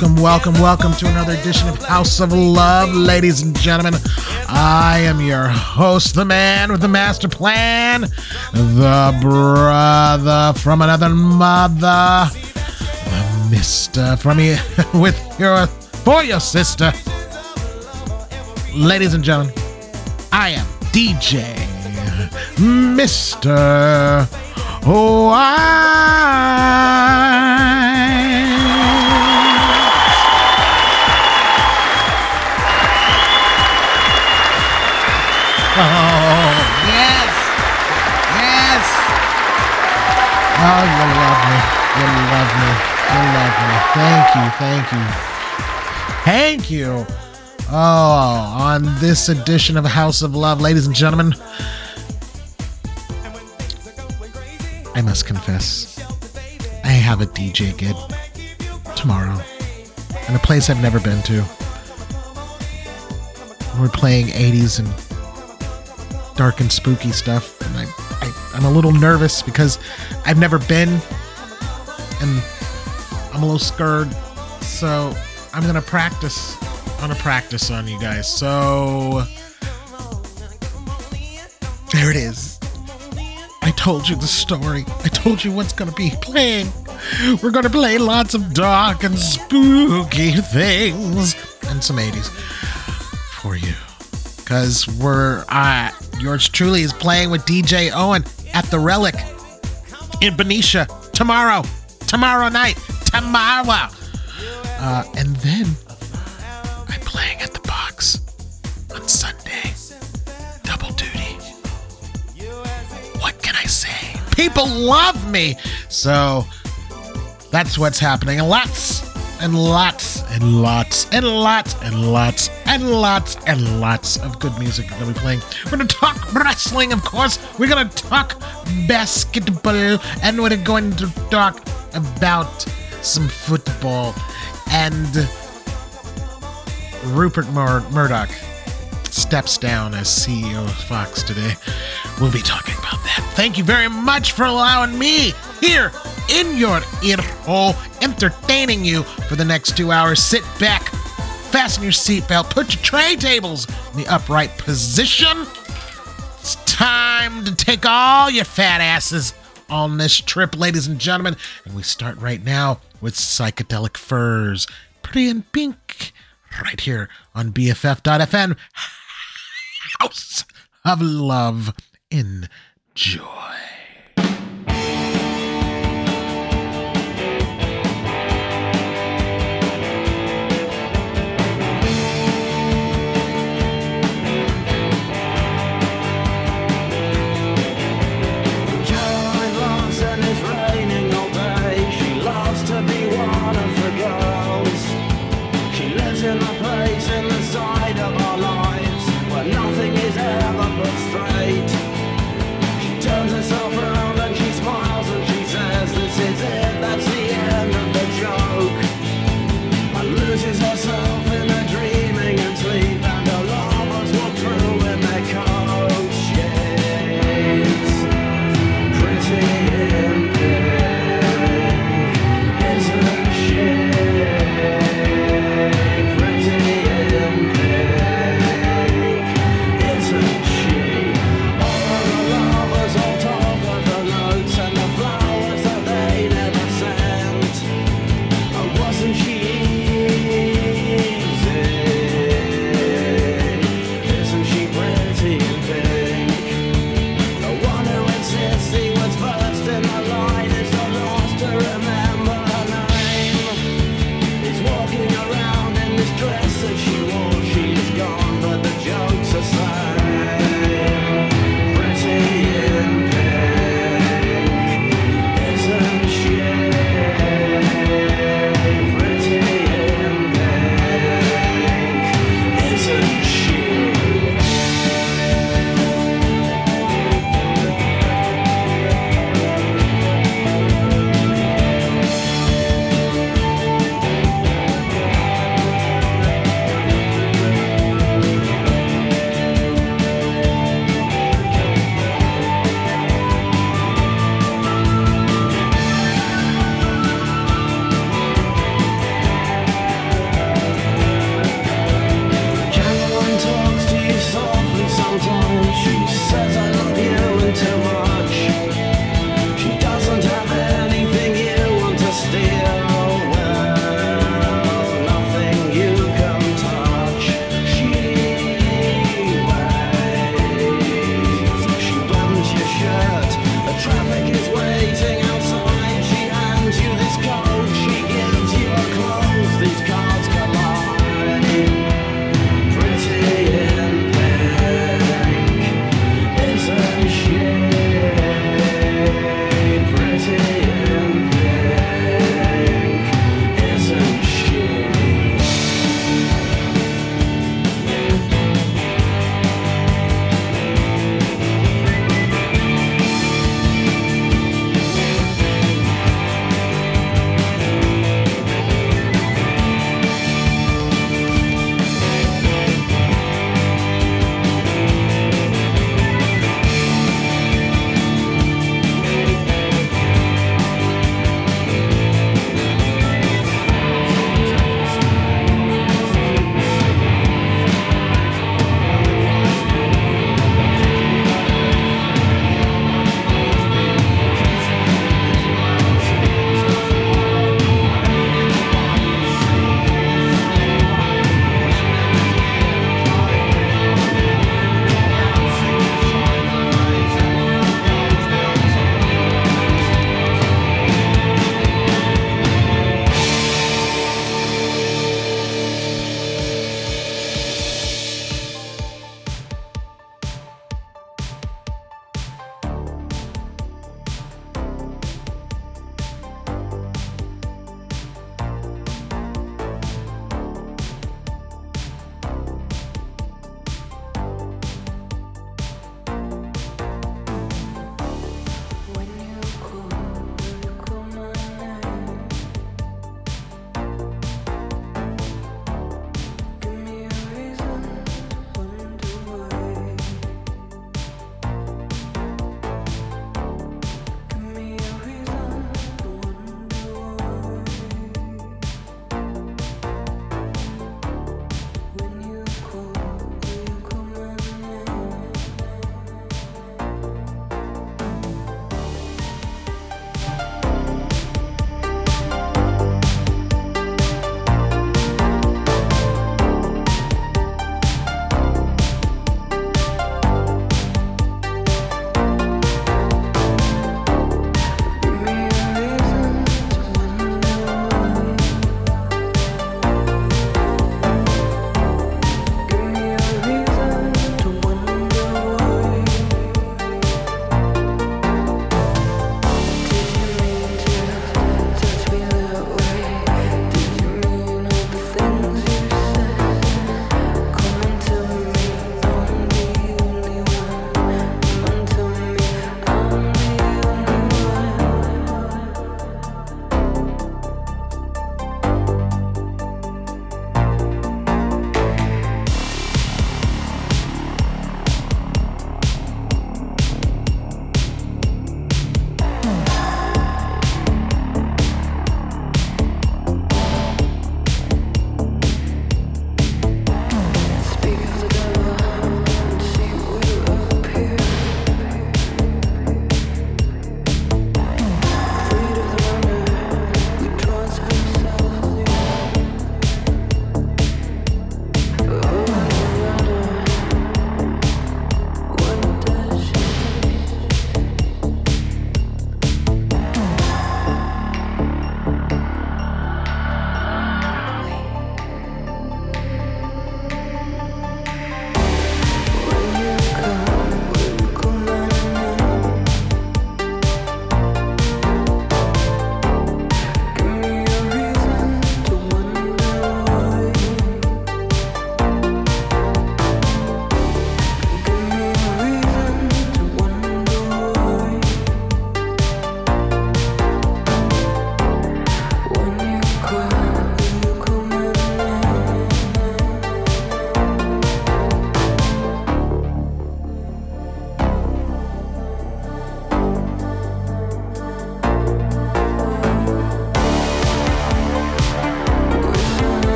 Welcome, welcome, welcome to another edition of House of Love, ladies and gentlemen. I am your host, the man with the master plan, the brother from another mother, the mister from you with your for your sister. Ladies and gentlemen, I am DJ Mr. Oh, Ah, oh, you love me. You love me. You love me. Thank you. Thank you. Thank you. Oh, on this edition of House of Love, ladies and gentlemen, I must confess, I have a DJ gig tomorrow in a place I've never been to. We're playing 80s and dark and spooky stuff, and I, I, I'm a little nervous because I've never been, and I'm a little scared. So I'm gonna practice. I'm gonna practice on you guys. So there it is. I told you the story. I told you what's gonna be playing. We're gonna play lots of dark and spooky things and some 80s for you. Cause we're uh yours truly is playing with DJ Owen at the Relic in Benicia tomorrow. Tomorrow night. Tomorrow. Uh, and then I'm playing at the box on Sunday. Double duty. What can I say? People love me. So that's what's happening. And lots and lots and lots and lots and lots and lots and lots of good music to be playing. We're to talk wrestling, of course. We're to talk basketball. And we're going to talk about some football. And Rupert Mur- Murdoch steps down as CEO of Fox today. We'll be talking about that. Thank you very much for allowing me here in your ear hole, entertaining you for the next two hours. Sit back, fasten your seatbelt, put your tray tables in the upright position. It's time to take all your fat asses on this trip, ladies and gentlemen. And we start right now with Psychedelic Furs, Pretty in Pink, right here on BFF.fm. House of Love. Enjoy.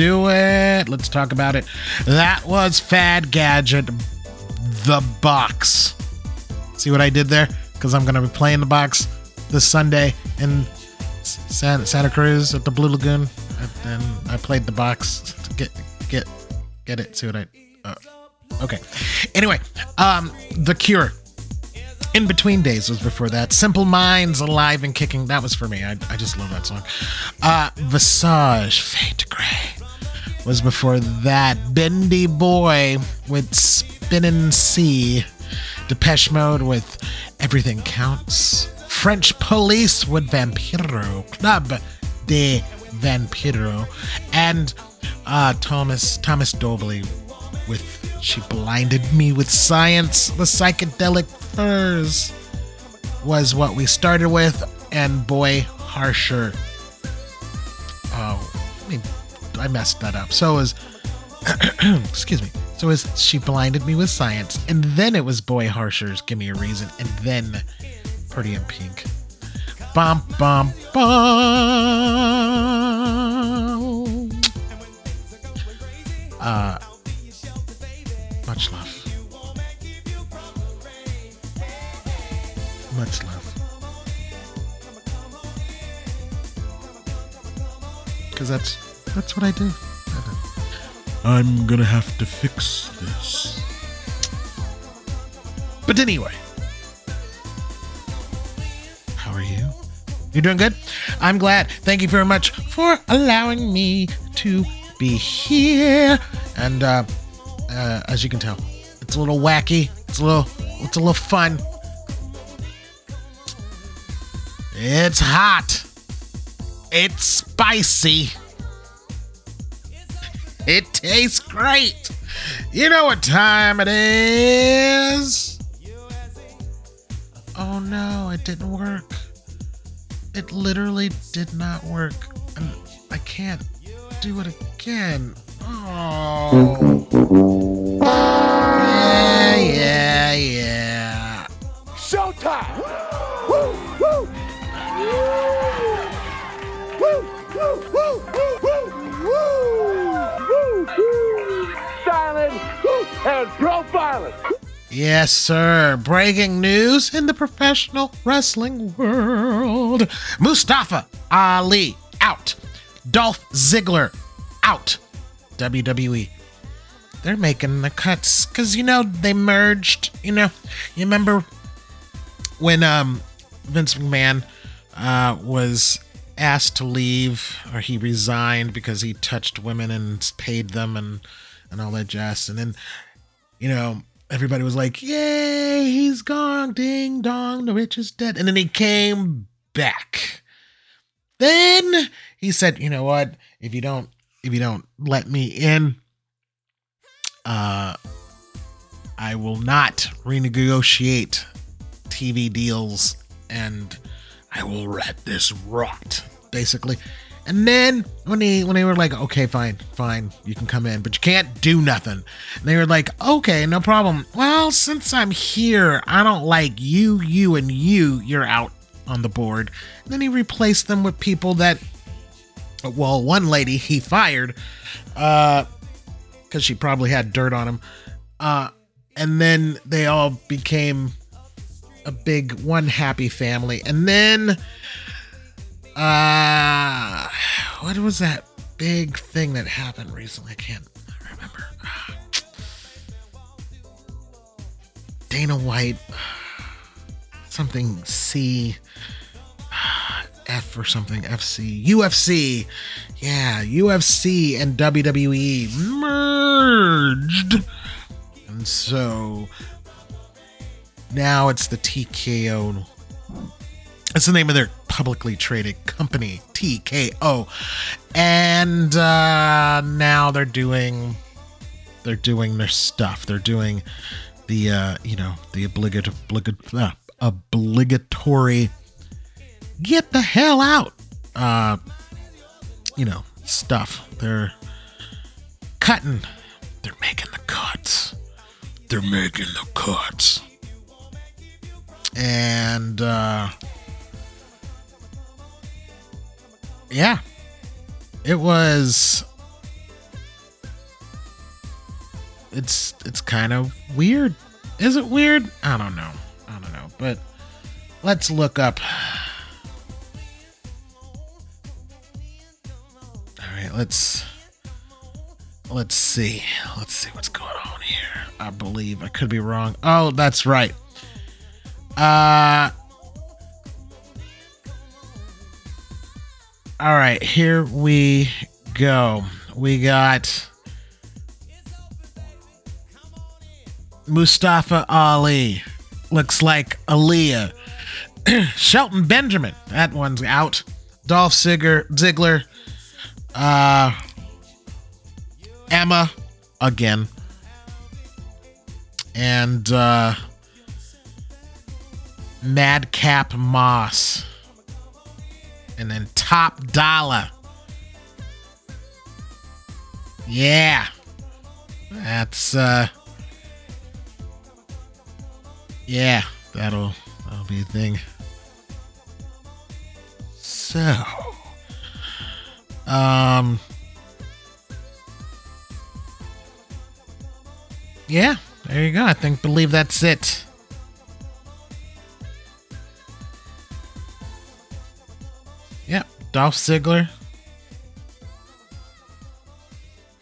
Do it. Let's talk about it. That was Fad Gadget, the box. See what I did there? Because I'm going to be playing the box this Sunday in Santa, Santa Cruz at the Blue Lagoon, and I played the box. to Get get get it. See what I? Uh, okay. Anyway, um, the Cure. In Between Days was before that. Simple Minds, Alive and Kicking. That was for me. I, I just love that song. Uh, Visage, Fade to Grey was before that. Bendi Boi with Spinnen Sie. Depeche Mode with Everything Counts. French Police with Vampiro. Club de Vampiro. And uh, Thomas Thomas Dolby with She Blinded Me with Science. The Psychedelic Furs was what we started with. And Boy Harsher. Oh, I mean, I messed that up. So is excuse me. So is she blinded me with science, and then it was Boy Harsher's "Give Me a Reason," and then Pretty in Pink. Bum bum bum. Uh, much love. Much love. Because that's that's what I do. I'm gonna have to fix this. But anyway, how are you? You're doing good? I'm glad. Thank you very much for allowing me to be here. And uh, uh, as you can tell, it's a little wacky. It's a little, it's a little fun. It's hot. It's spicy. Tastes great. You know what time it is? Oh no, it didn't work. It literally did not work. And I can't do it again. Oh. Yeah, yeah, yeah. Showtime! Woo, and profiling. Yes, sir. Breaking news in the professional wrestling world. Mustafa Ali out. Dolph Ziggler out. WWE. They're making the cuts because, you know, they merged. You know, you remember when um, Vince McMahon uh, was asked to leave or he resigned because he touched women and paid them and, and all that jazz. And then you know, everybody was like, Yay, he's gone, ding dong, the witch is dead. And then he came back. Then he said, you know what? If you don't if you don't let me in, uh I will not renegotiate TV deals and I will let this rot, basically. And then when they when they were like, okay, fine, fine, you can come in, but you can't do nothing. And they were like, okay, no problem. Well, since I'm here, I don't like you, you, and you. You're out on the board. And then he replaced them with people that, well, one lady he fired, uh, because she probably had dirt on him. Uh, and then they all became a big one happy family. And then uh what was that big thing that happened recently? I can't remember. Dana White something C F or something FC UFC. Yeah, UFC and WWE merged. And so now it's the TKO. That's the name of their publicly traded company, TKO. And uh, now they're doing they're doing their stuff. They're doing the uh, you know the obligat- obligat- uh, obligatory get the hell out uh you know stuff. They're cutting. They're making the cuts. They're making the cuts and uh yeah. It was it's it's kind of weird. Is it weird? I don't know. I don't know. But let's look up. All right let's let's see. Let's see what's going on here. I believe i could be wrong. Oh that's right. Uh All right, here we go. We got Mustafa Ali. Looks like Aliyah. Shelton Benjamin. That one's out. Dolph Ziggler. Ziggler. Uh, Emma. Again. And uh, Madcap Moss. And then Top Dolla. Yeah. That's uh Yeah, that'll that'll be a thing. So um Yeah, there you go. I think believe that's it. Dolph Ziggler.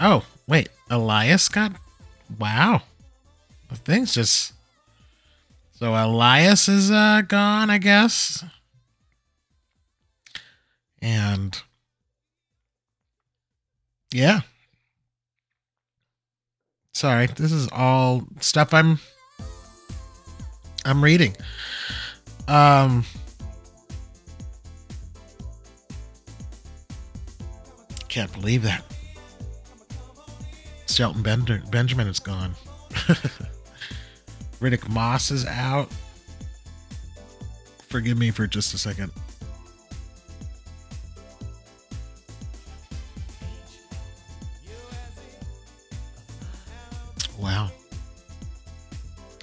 Oh, wait, Elias got. Wow, the thing's just. So Elias is uh, gone, I guess. And. Yeah. Sorry, this is all stuff I'm. I'm reading. Um. Can't believe that. Shelton Bender, Benjamin is gone. Riddick Moss is out. Forgive me for just a second. Wow.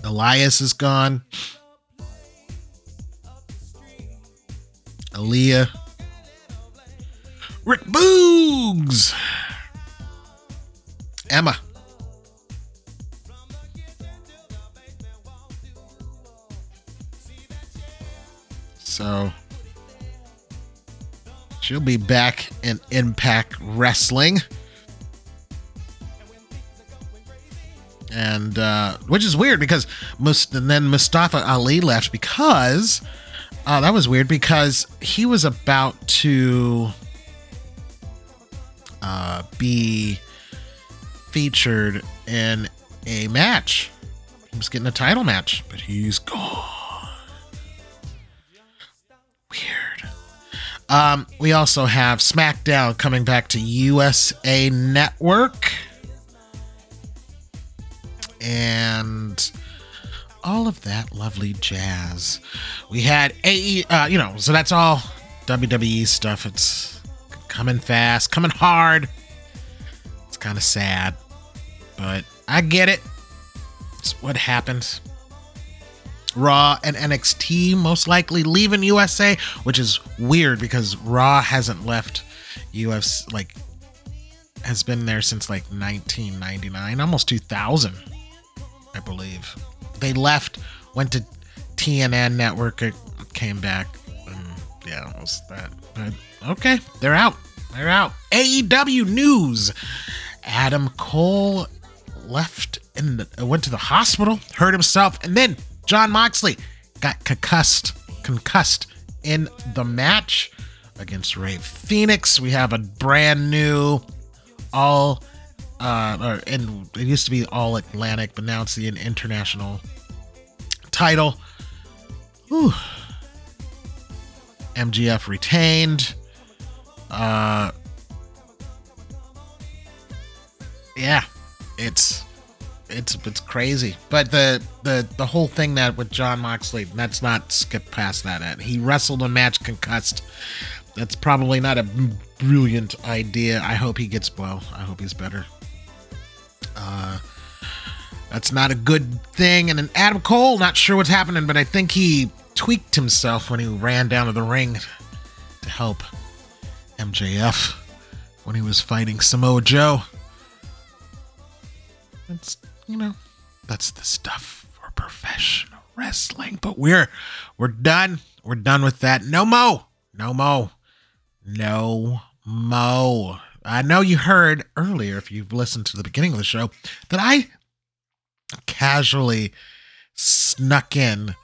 Elias is gone. Aliyah. Rick Boogs. Emma. So she'll be back in Impact Wrestling. And uh, which is weird because Mus- and then Mustafa Ali left because uh, that was weird because he was about to uh, be featured in a match. He was getting a title match, but he's gone. Weird. Um, we also have SmackDown coming back to USA Network. And all of that lovely jazz. We had AE, uh, you know, so that's all WWE stuff. It's coming fast, coming hard. It's kind of sad, but I get it. It's what happens. Raw and NXT most likely leaving USA, which is weird because Raw hasn't left US like has been there since like 1999, almost 2000, I believe. They left, went to TNN network, came back. Yeah, was that. But okay, they're out. They're out. AEW news. Adam Cole left and went to the hospital, hurt himself, and then Jon Moxley got concussed, concussed in the match against Rey Fenix. We have a brand new all uh or and it used to be all Atlantic, but now it's the international title. Whew. MJF retained. Uh yeah, it's it's it's crazy. But the the the whole thing that with Jon Moxley, let's not skip past that. At he wrestled a match concussed. That's probably not a brilliant idea. I hope he gets well. I hope he's better. Uh, that's not a good thing. And then Adam Cole, not sure what's happening, but I think he tweaked himself when he ran down to the ring to help MJF when he was fighting Samoa Joe. That's you know, that's the stuff for professional wrestling. But we're we're done. We're done with that. No mo. No mo. No mo. I know you heard earlier, if you've listened to the beginning of the show, that I casually snuck in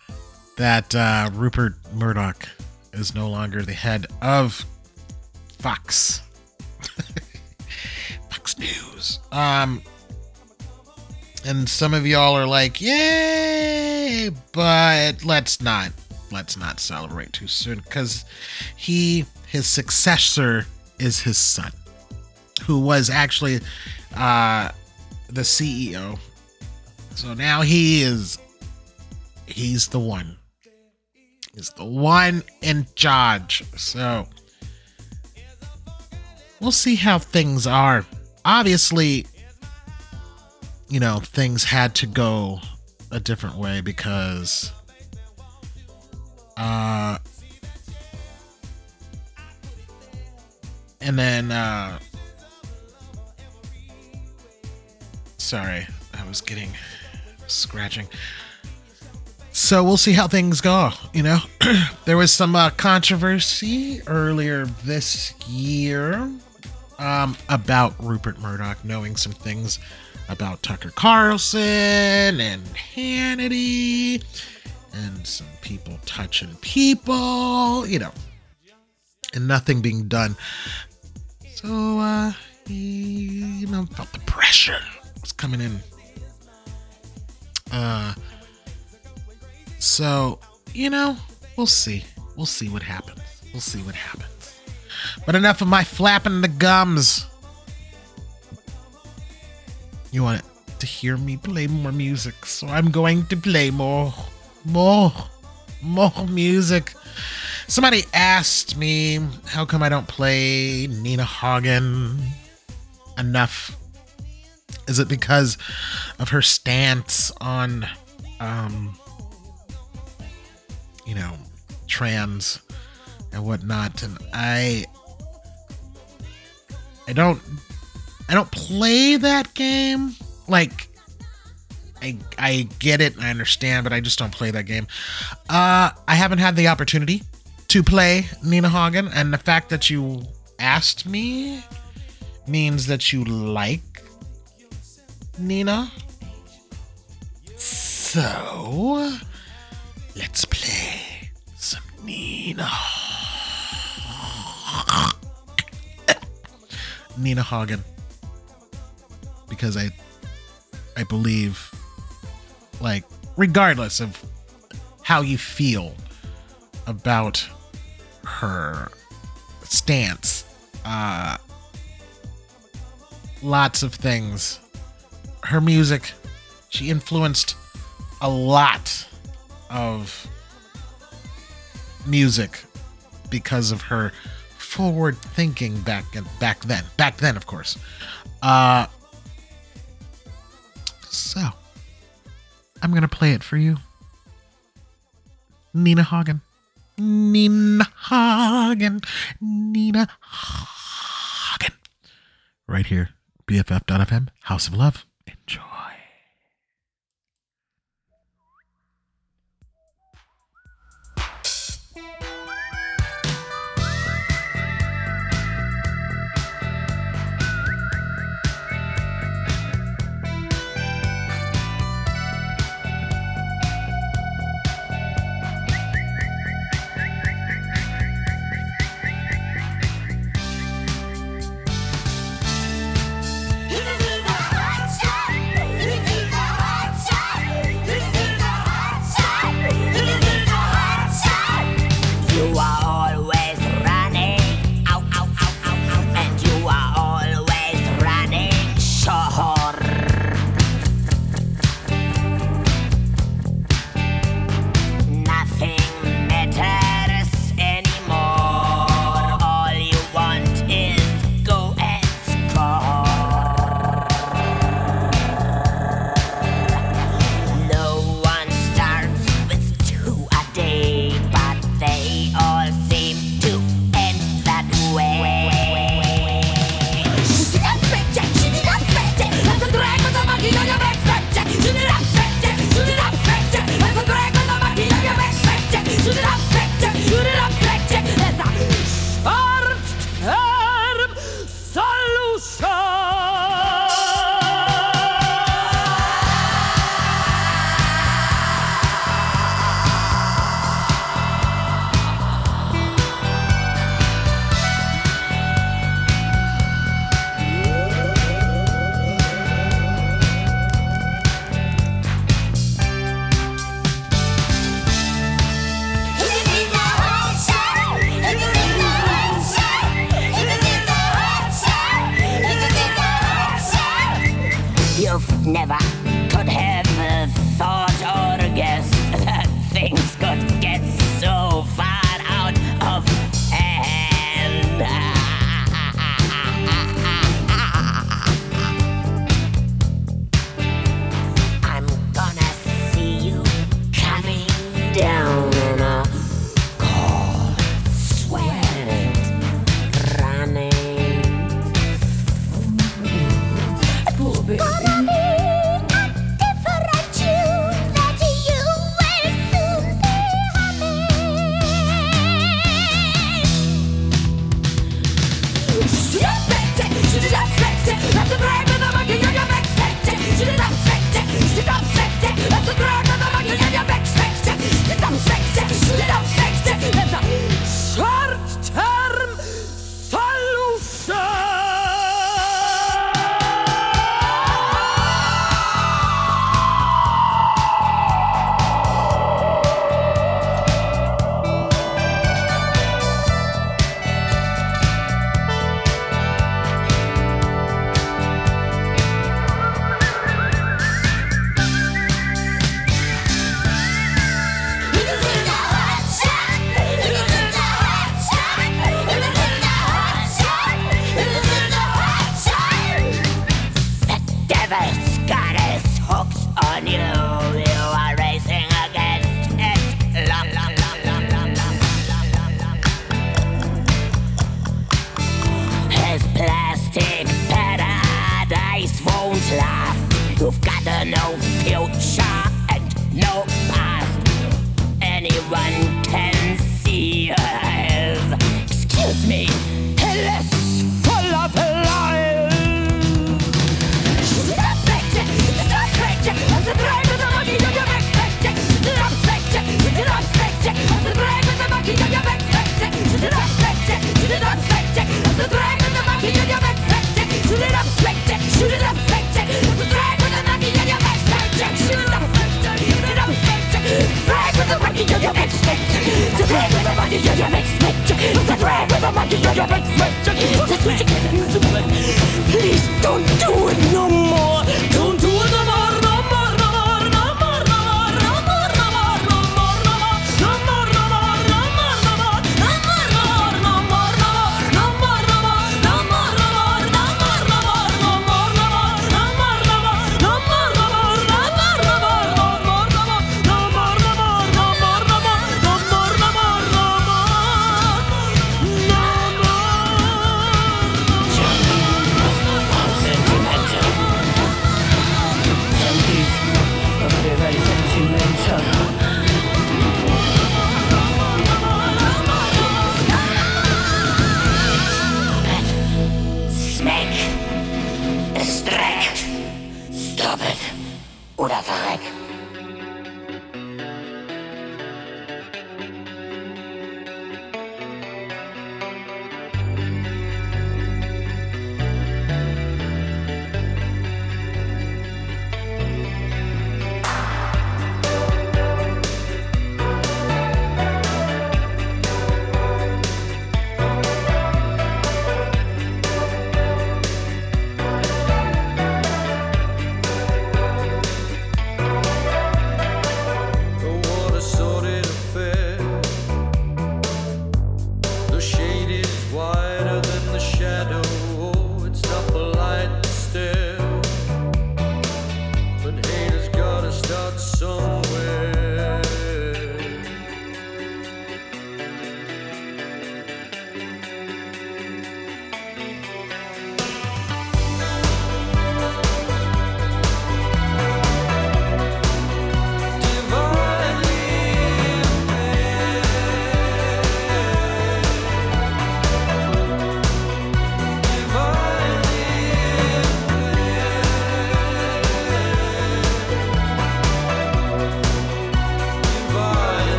that uh, Rupert Murdoch is no longer the head of Fox. Fox News. Um, and some of y'all are like, "Yay!" But let's not let's not celebrate too soon because he his successor is his son, who was actually uh, the CEO. So now he is he's the one. He's the one in charge. So we'll see how things are. Obviously, you know, things had to go a different way because uh and then uh sorry, I was getting scratching. So we'll see how things go, you know. there was some uh, controversy earlier this year um, about Rupert Murdoch knowing some things about Tucker Carlson and Hannity and some people touching people, you know, and nothing being done. So, uh, he, you know, felt the pressure was coming in. Uh, so, you know, we'll see. We'll see what happens. We'll see what happens. But enough of my flapping the gums. You want to hear me play more music, so I'm going to play more, more, more music. Somebody asked me how come I don't play Nina Hagen enough. Is it because of her stance on, um, you know, trans and whatnot? And I, I don't, I don't play that game. Like, I, I get it, I understand, but I just don't play that game. Uh, I haven't had the opportunity to play Nina Hagen, and the fact that you asked me means that you like Nina. So, let's play some Nina. Nina Hagen. Because I I believe like regardless of how you feel about her stance uh lots of things her music she influenced a lot of music because of her forward thinking back back then. Back then of course. Uh so i'm gonna play it for you. Nina hagen. Nina hagen. Nina hagen. Right here bff.fm house of love. Enjoy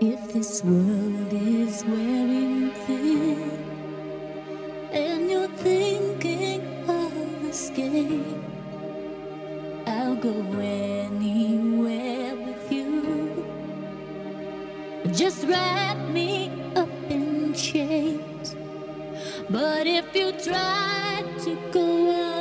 If this world is wearing thin and you're thinking of escape, I'll go anywhere with you. Just wrap me up in chains. But if you try to go on,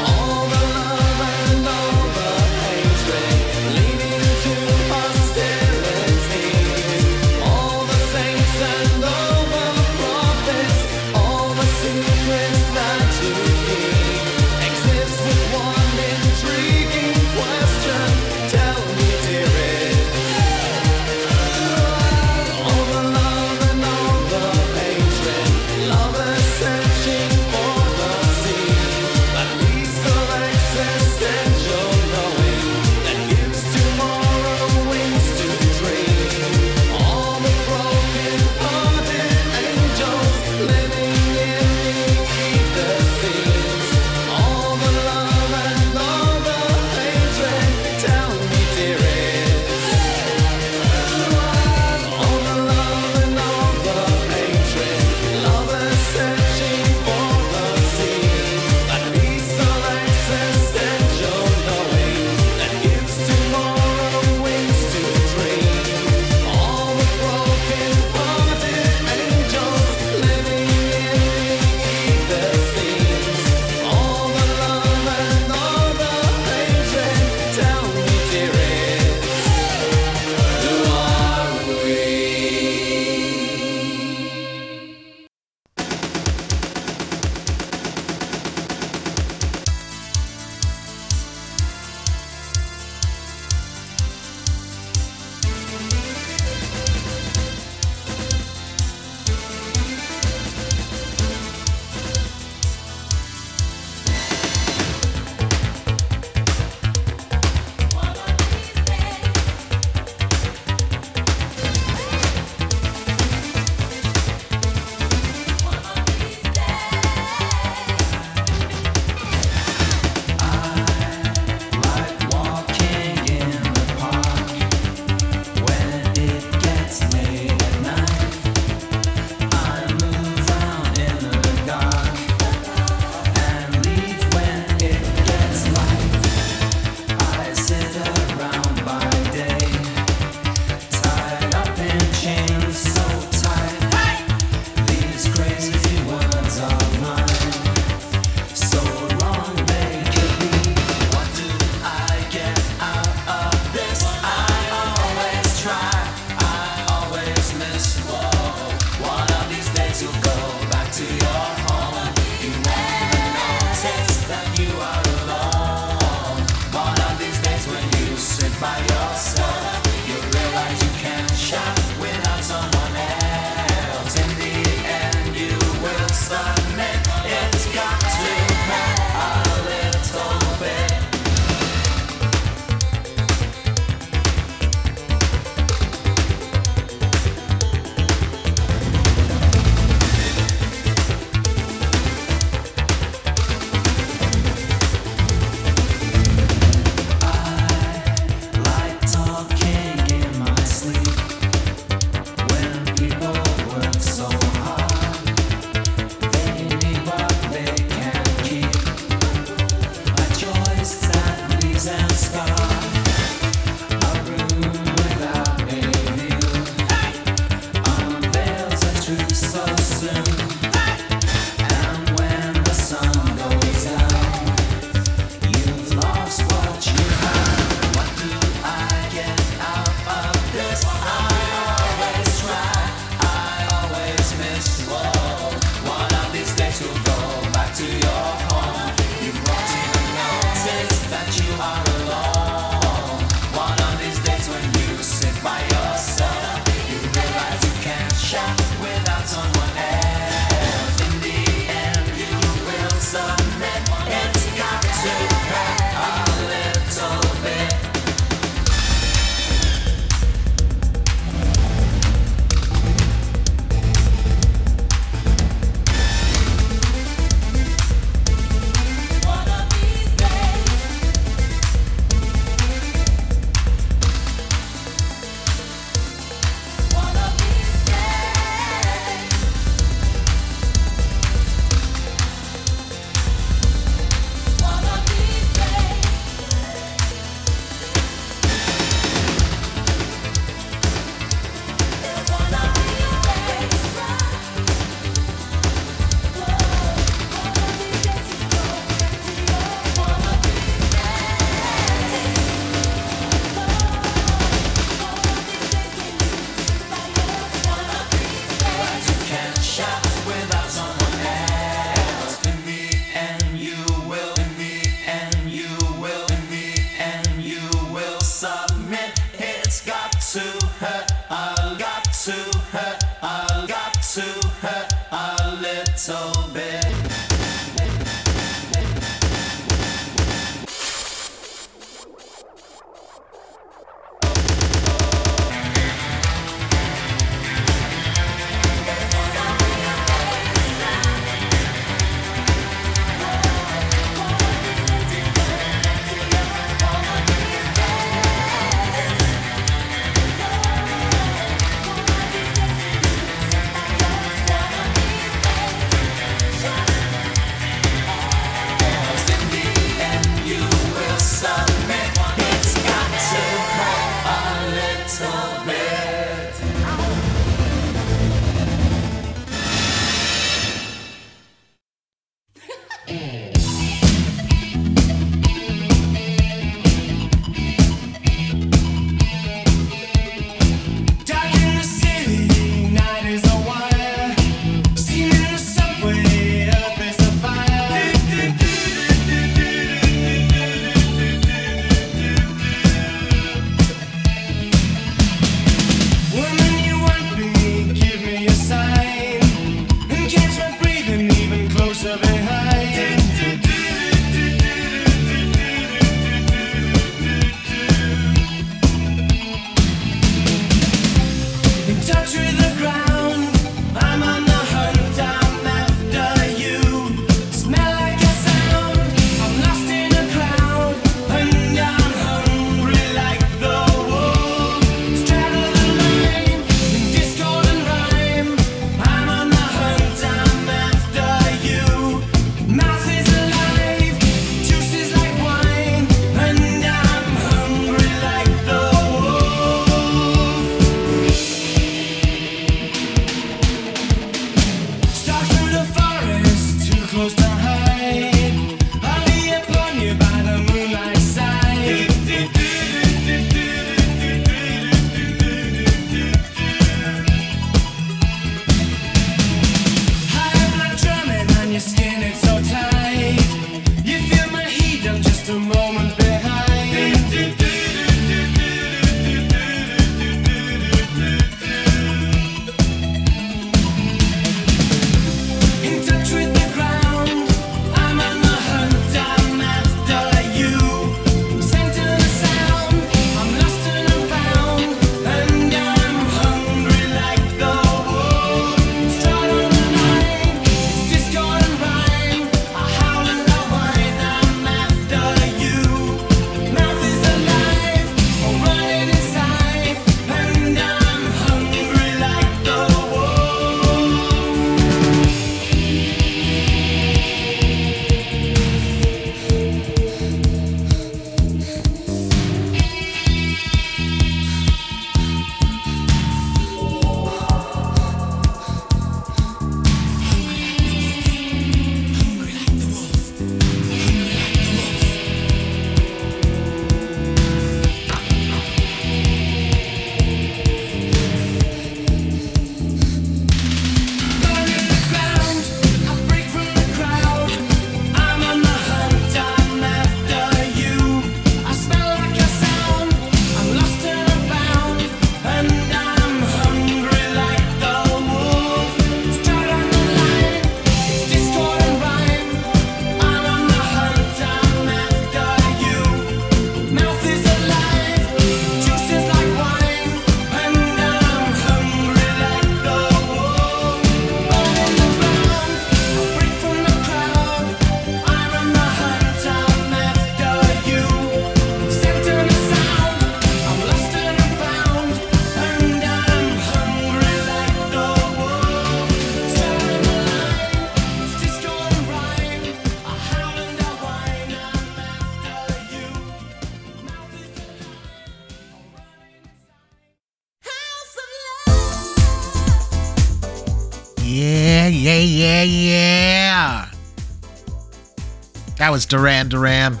That was Duran Duran.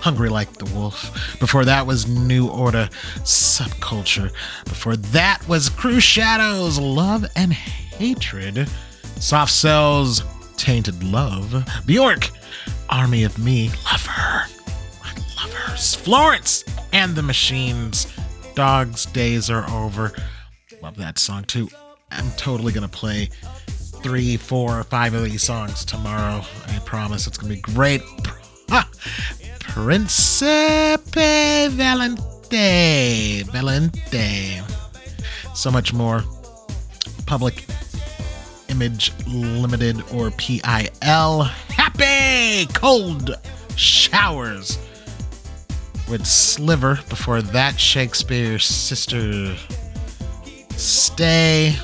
Hungry Like the Wolf. Before that was New Order Subculture. Before that was Cruise Shadows Love and Hatred. Soft Cells Tainted Love. Bjork Army of Me. Love her. I love her. Florence and the Machines. Dogs Days Are Over. Love that song too. I'm totally gonna play three, four, or five of these songs tomorrow. I promise it's gonna be great. Ha! Principe Valente. Valente. So much more. Public Image Limited or PIL. Happy Cold Showers with Sliver. Before that, Shakespears Sister Stay.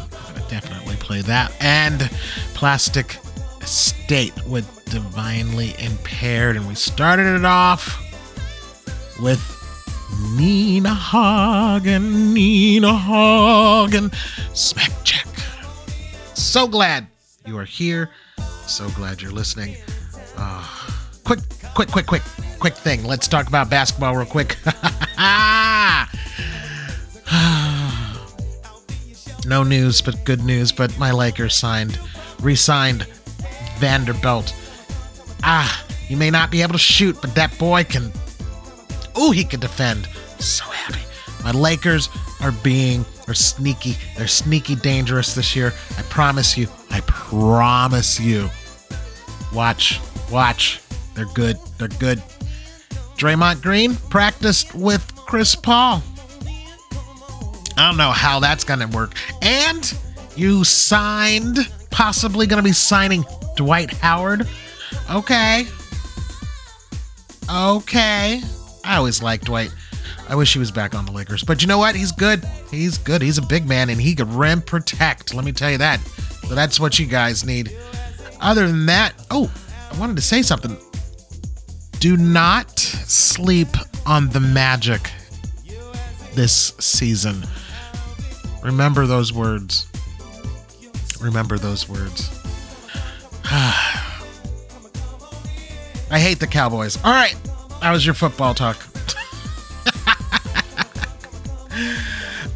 Definitely play that. And Plastic State with Divinely Impaired. And we started it off with Nina Hagen, Nina Hagen, Smack Jack. So glad you are here. So glad you're listening. Uh, quick, quick, quick, quick, quick thing. Let's talk about basketball real quick. no news, but good news. But my Lakers signed, re-signed Vanderbilt. Ah, you may not be able to shoot, but that boy can. Ooh, he can defend. So happy. My Lakers are being are sneaky. They're sneaky dangerous this year. I promise you. I promise you. Watch, watch. They're good. They're good. Draymond Green practiced with Chris Paul. I don't know how that's going to work. And you signed, possibly going to be signing Dwight Howard. Okay. Okay. I always liked Dwight. I wish he was back on the Lakers. But you know what? He's good. He's good. He's a big man and he could rim protect. Let me tell you that. So that's what you guys need. Other than that, oh, I wanted to say something. Do not sleep on the magic this season. Remember those words. Remember those words. I hate the Cowboys. All right. That was your football talk.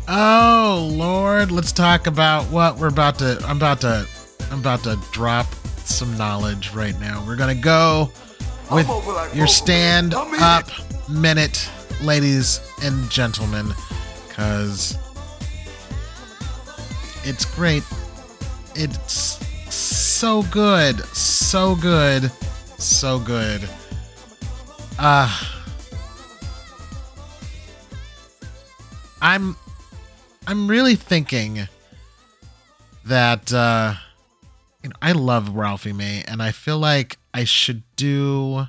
oh, Lord. Let's talk about what we're about to I'm about to I'm about to drop some knowledge right now. We're to go with your stand up minute, ladies and gentlemen, cuz it's great. It's so good. So good. So good. Uh I'm I'm really thinking that uh you know, I love Ralphie May and I feel like I should do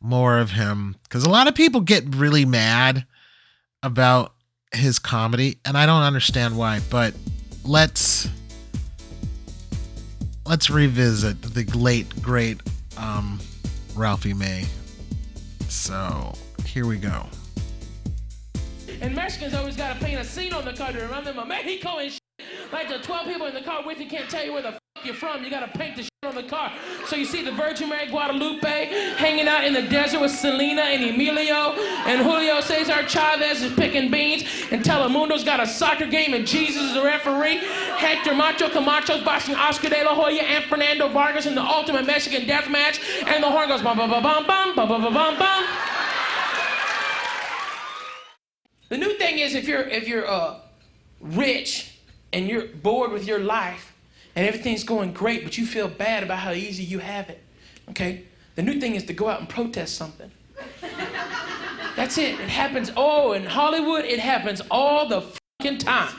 more of him cuz a lot of people get really mad about his comedy and I don't understand why, but let's let's revisit the late great um Ralphie May. So, here we go. And Mexicans always gotta paint a scene on the to them of Mexico and. Like the 12 people in the car with you can't tell you where the f- you're from. You gotta paint the shit on the car. So you see the Virgin Mary Guadalupe hanging out in the desert with Selena and Emilio. And Julio Cesar Chavez is picking beans. And Telemundo's got a soccer game and Jesus is the referee. Hector Macho Camacho's boxing Oscar De La Hoya and Fernando Vargas in the ultimate Mexican death match. And the horn goes bum bum bum bum bum bum bum bum bum. The new thing is if you're if you're uh rich and you're bored with your life and everything's going great, but you feel bad about how easy you have it. Okay? The new thing is to go out and protest something. That's it. It happens. Oh, in Hollywood, it happens all the fucking time.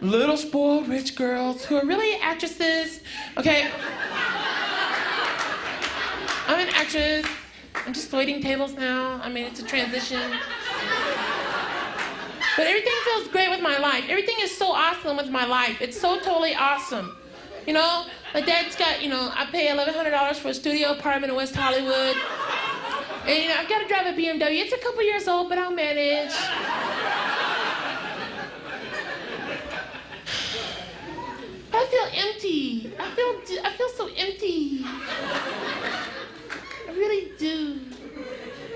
Little spoiled rich girls who are really actresses. Okay? I'm an actress. I'm just waiting tables now. I mean, it's a transition. But everything feels great with my life. Everything is so awesome with my life. It's so totally awesome. You know, my dad's got, you know, I pay $1,100 for a studio apartment in West Hollywood. And, you know, I've got to drive a BMW. It's a couple years old, but I'll manage. I feel empty. I feel I feel so empty. I really do.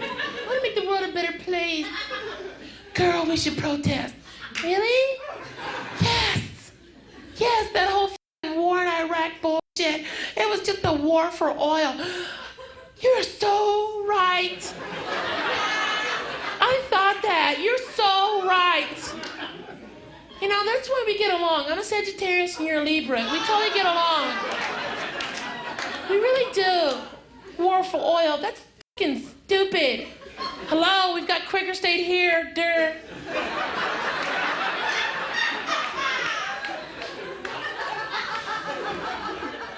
I want to make the world a better place. Girl, we should protest. Really? Yes. Yes, that whole war in Iraq bullshit. It was just a war for oil. You're so right. I thought that. You're so right. You know, that's why we get along. I'm a Sagittarius and you're a Libra. We totally get along. We really do. War for oil. That's fucking stupid. Hello, we've got Quaker State here. Durr.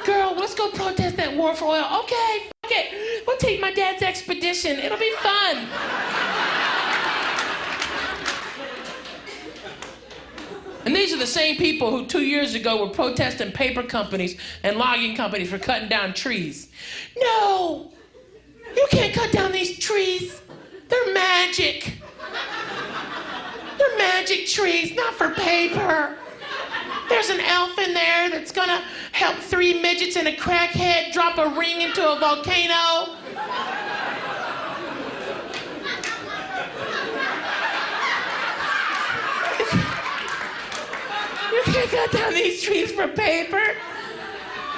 Girl, let's go protest that war for oil. Okay, fuck it. We'll take my dad's expedition. It'll be fun. And these are the same people who two years ago were protesting paper companies and logging companies for cutting down trees. No! You can't cut down these trees. They're magic. They're magic trees, not for paper. There's an elf in there that's gonna help three midgets and a crackhead drop a ring into a volcano. You can't cut down these trees for paper.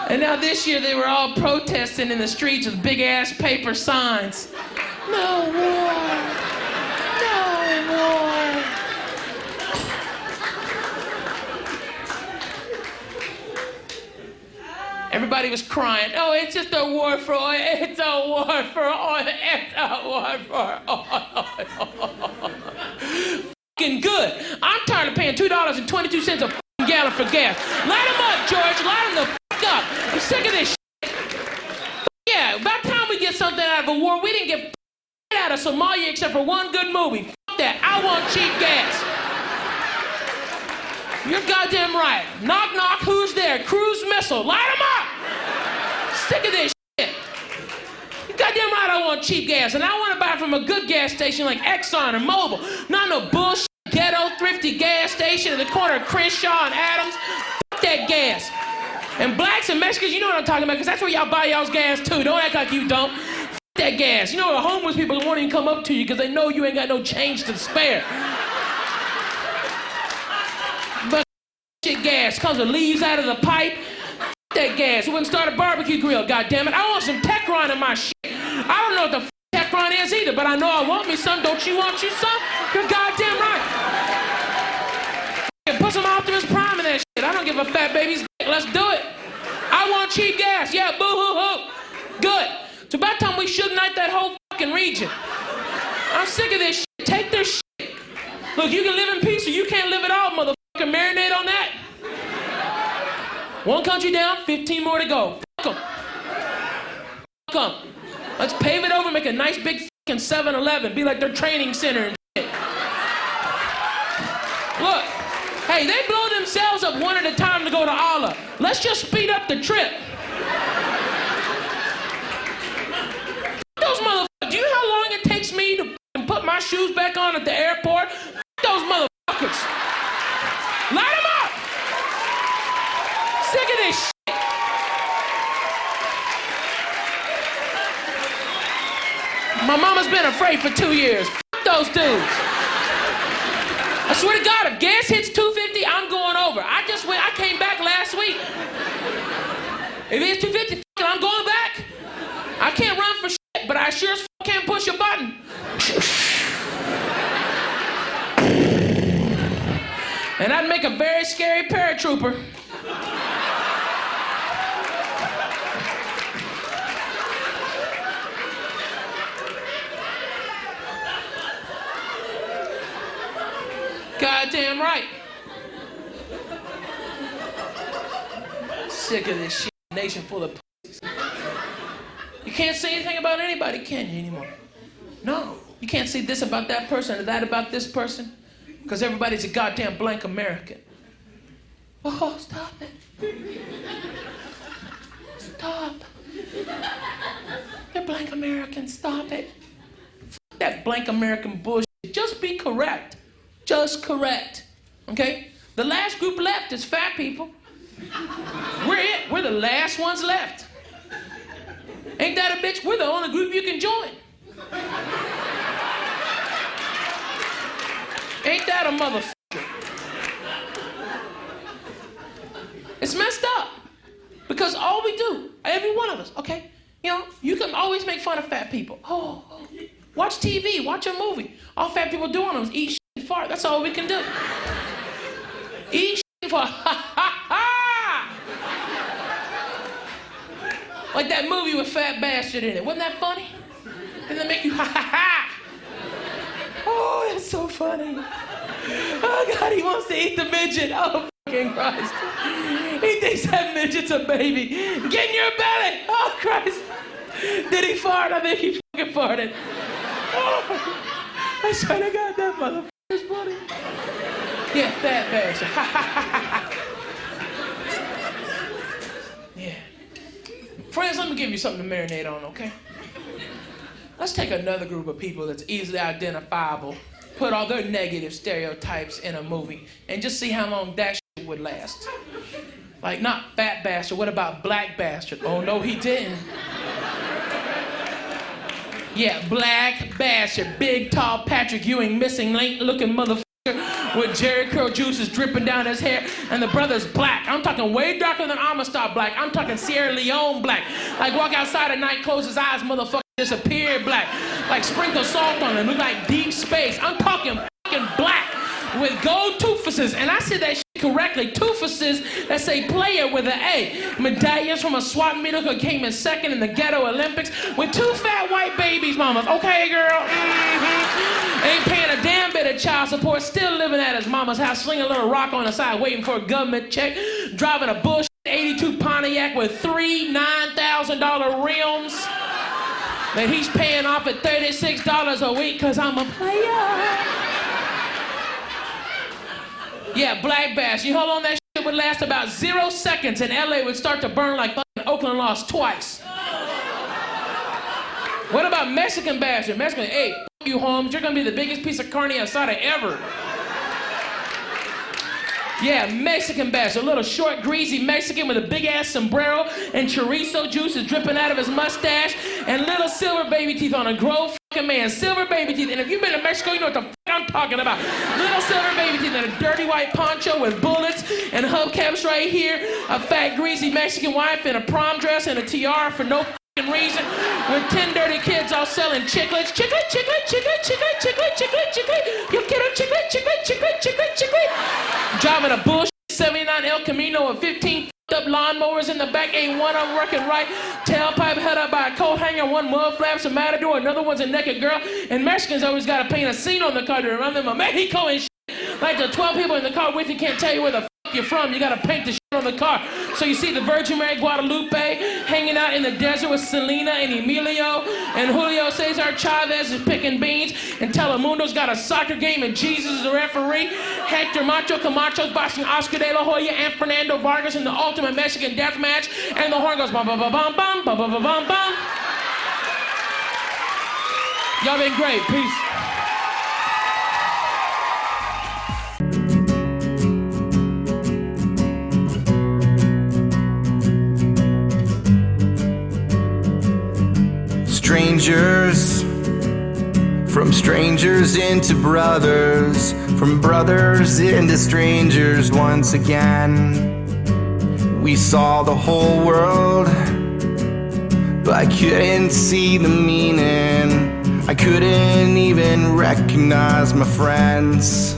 And now this year they were all protesting in the streets with big ass paper signs. No war. No war. Everybody was crying. Oh, it's just a war for oil. It's a war for oil. It's a war for oil. Fucking good. I'm tired of paying two dollars and twenty-two cents a fucking gallon for gas. Light 'em up, George. Light 'em the fuck up. I'm sick of this. Shit. Yeah, about time we get something out of a war. We didn't get out of Somalia except for one good movie. Fuck that. I want cheap gas. You're goddamn right. Knock, knock, who's there? Cruise missile. Light 'em up! Sick of this shit. You goddamn right I want cheap gas. And I want to buy from a good gas station like Exxon or Mobil. Not no bullshit ghetto thrifty gas station at the corner of Crenshaw and Adams. Fuck that gas. And blacks and Mexicans, you know what I'm talking about, because that's where y'all buy y'all's gas too. Don't act like you don't. That gas. You know the homeless people won't even come up to you because they know you ain't got no change to spare. But shit gas comes and leaves out of the pipe. That gas. We wouldn't start a barbecue grill, goddammit. I want some Techron in my shit. I don't know what the Techron is either, but I know I want me some. Don't you want you some? You're goddamn right. Put some Optimus Prime in that shit. I don't give a fat baby's dick. Let's do it. I want cheap gas. Yeah, boo hoo hoo. Good. It's about time we should night that whole fucking region. I'm sick of this shit. Take their shit. Look, you can live in peace or you can't live at all, motherfucker. Marinate on that. One country down, 15 more to go. Fuck 'em. Fuck 'em. Let's pave it over, make a nice big fucking 7-Eleven. Be like their training center and shit. Look, hey, they blow themselves up one at a time to go to Allah. Let's just speed up the trip. Those motherfuckers, do you know how long it takes me to put my shoes back on at the airport? Those motherfuckers. Light them up! Sick of this shit. My mama's been afraid for two years. F- those dudes. I swear to God, if gas hits 250, I'm going over. I just went, I came back last week. If it's 250, I'm going back. I can't run for shit, but I sure as f- can't push a button. And I'd make a very scary paratrooper. Goddamn right. Sick of this shit. Nation full of. You can't say anything about anybody, can you, anymore? No. You can't say this about that person or that about this person because everybody's a goddamn blank American. Oh, stop it. Stop. They're blank Americans. Stop it. That blank American bullshit. Just be correct. Just correct. Okay? The last group left is fat people. We're it. We're the last ones left. Ain't that a bitch? We're the only group you can join. Ain't that a motherfucker? It's messed up. Because all we do, every one of us, okay? You know, you can always make fun of fat people. Oh, watch TV, watch a movie. All fat people do on them is eat shit and fart. That's all we can do. Eat shit and fart. Ha ha ha! Like that movie with Fat Bastard in it. Wasn't that funny? Didn't that make you ha ha ha? Oh, that's so funny. Oh God, he wants to eat the midget. Oh fucking Christ. He thinks that midget's a baby. Get in your belly. Oh Christ. Did he fart? I think he fucking farted. Oh, I swear to God, that motherfucker's funny. Yeah, fat bastard. Ha ha ha ha. Yeah. Friends, let me give you something to marinate on, okay? Let's take another group of people that's easily identifiable, put all their negative stereotypes in a movie, and just see how long that shit would last. Like, not fat bastard, what about black bastard? Oh, no, he didn't. Yeah, black bastard, big, tall Patrick Ewing, missing link looking motherfucker with Jheri curl juices dripping down his hair, and the brother's black. I'm talking way darker than Amistad black. I'm talking Sierra Leone black. Like walk outside at night, close his eyes, motherfucker disappear black. Like sprinkle salt on him, look like deep space. I'm talking fucking black with gold toofuses, and I said that shit correctly. Toofuses that say player with an A. Medallions from a swap meet who came in second in the ghetto Olympics with two fat white babies, mamas. Okay, girl. Mhm. Ain't paying a damn bit of child support, still living at his mama's house, slinging a little rock on the side, waiting for a government check, driving a bullshit 82 Pontiac with three $9,000 rims that he's paying off at $36 a week because I'm a player. Yeah, Black Bass. You hold on, that shit would last about zero seconds and LA would start to burn like fucking Oakland lost twice. What about Mexican bastard? Mexican, hey, you Holmes, you're gonna be the biggest piece of carne asada ever. Yeah, Mexican bastard, a little short, greasy Mexican with a big ass sombrero and chorizo juice is dripping out of his mustache and little silver baby teeth on a grown fucking man. Silver baby teeth. And if you've been to Mexico, you know what the fuck I'm talking about. Little silver baby teeth and a dirty white poncho with bullets and hubcaps right here. A fat, greasy Mexican wife in a prom dress and a tiara for no reason. With 10 dirty kids all selling chiclets. Chiclet, chiclet, chiclet, chiclet, chiclet, chiclet, chiclet. You get them chiclet, chiclet, chiclet, chiclet, chiclet. Driving a bullshit 79 El Camino with 15 up lawnmowers in the back, ain't one of them working right. Tailpipe held up by a coat hanger, one mud flaps a matador, another one's a naked girl. And Mexicans always gotta paint a scene on the car to remind them of Mexico and shit. Like the 12 people in the car with you can't tell you where the f- you're from. You gotta paint the shit on the car. So you see the Virgin Mary Guadalupe in the desert with Selena and Emilio. And Julio Cesar Chavez is picking beans. And Telemundo's got a soccer game and Jesus is the referee. Hector Macho Camacho's boxing Oscar De La Hoya and Fernando Vargas in the ultimate Mexican death match. And the horn goes bum bum bum bum bum bum bum bum bum. Y'all been great. Peace. Strangers, from strangers into brothers, from brothers into strangers once again. We saw the whole world, but I couldn't see the meaning. I couldn't even recognize my friends.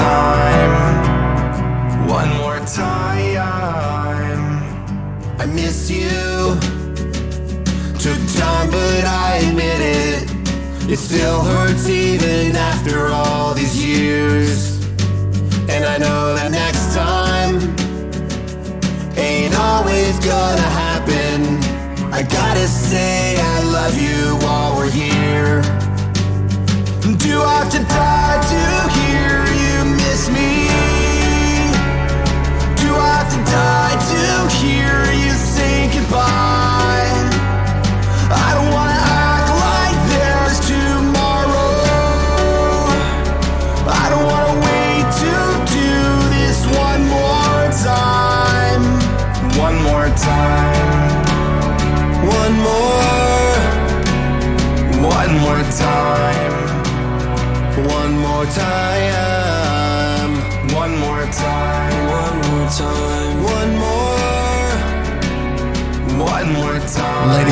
time, one more time. I miss you. Took time, but I admit it. It still hurts even after all these years. And I know that next time ain't always gonna happen. I gotta say I love you while we're here. Do I have to die to? Die to hear you say goodbye?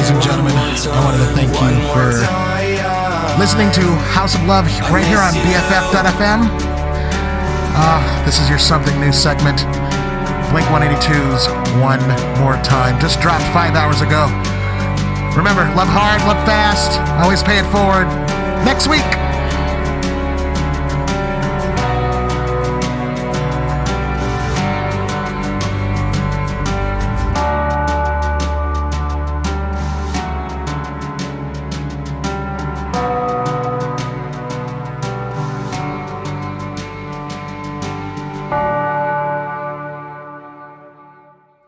Ladies and gentlemen, I wanted to thank you for listening to House of Love right here on BFF.fm. Uh, this is your Something New segment. Blink 182's One More Time. Just dropped five hours ago. Remember, love hard, love fast, always pay it forward. Next week,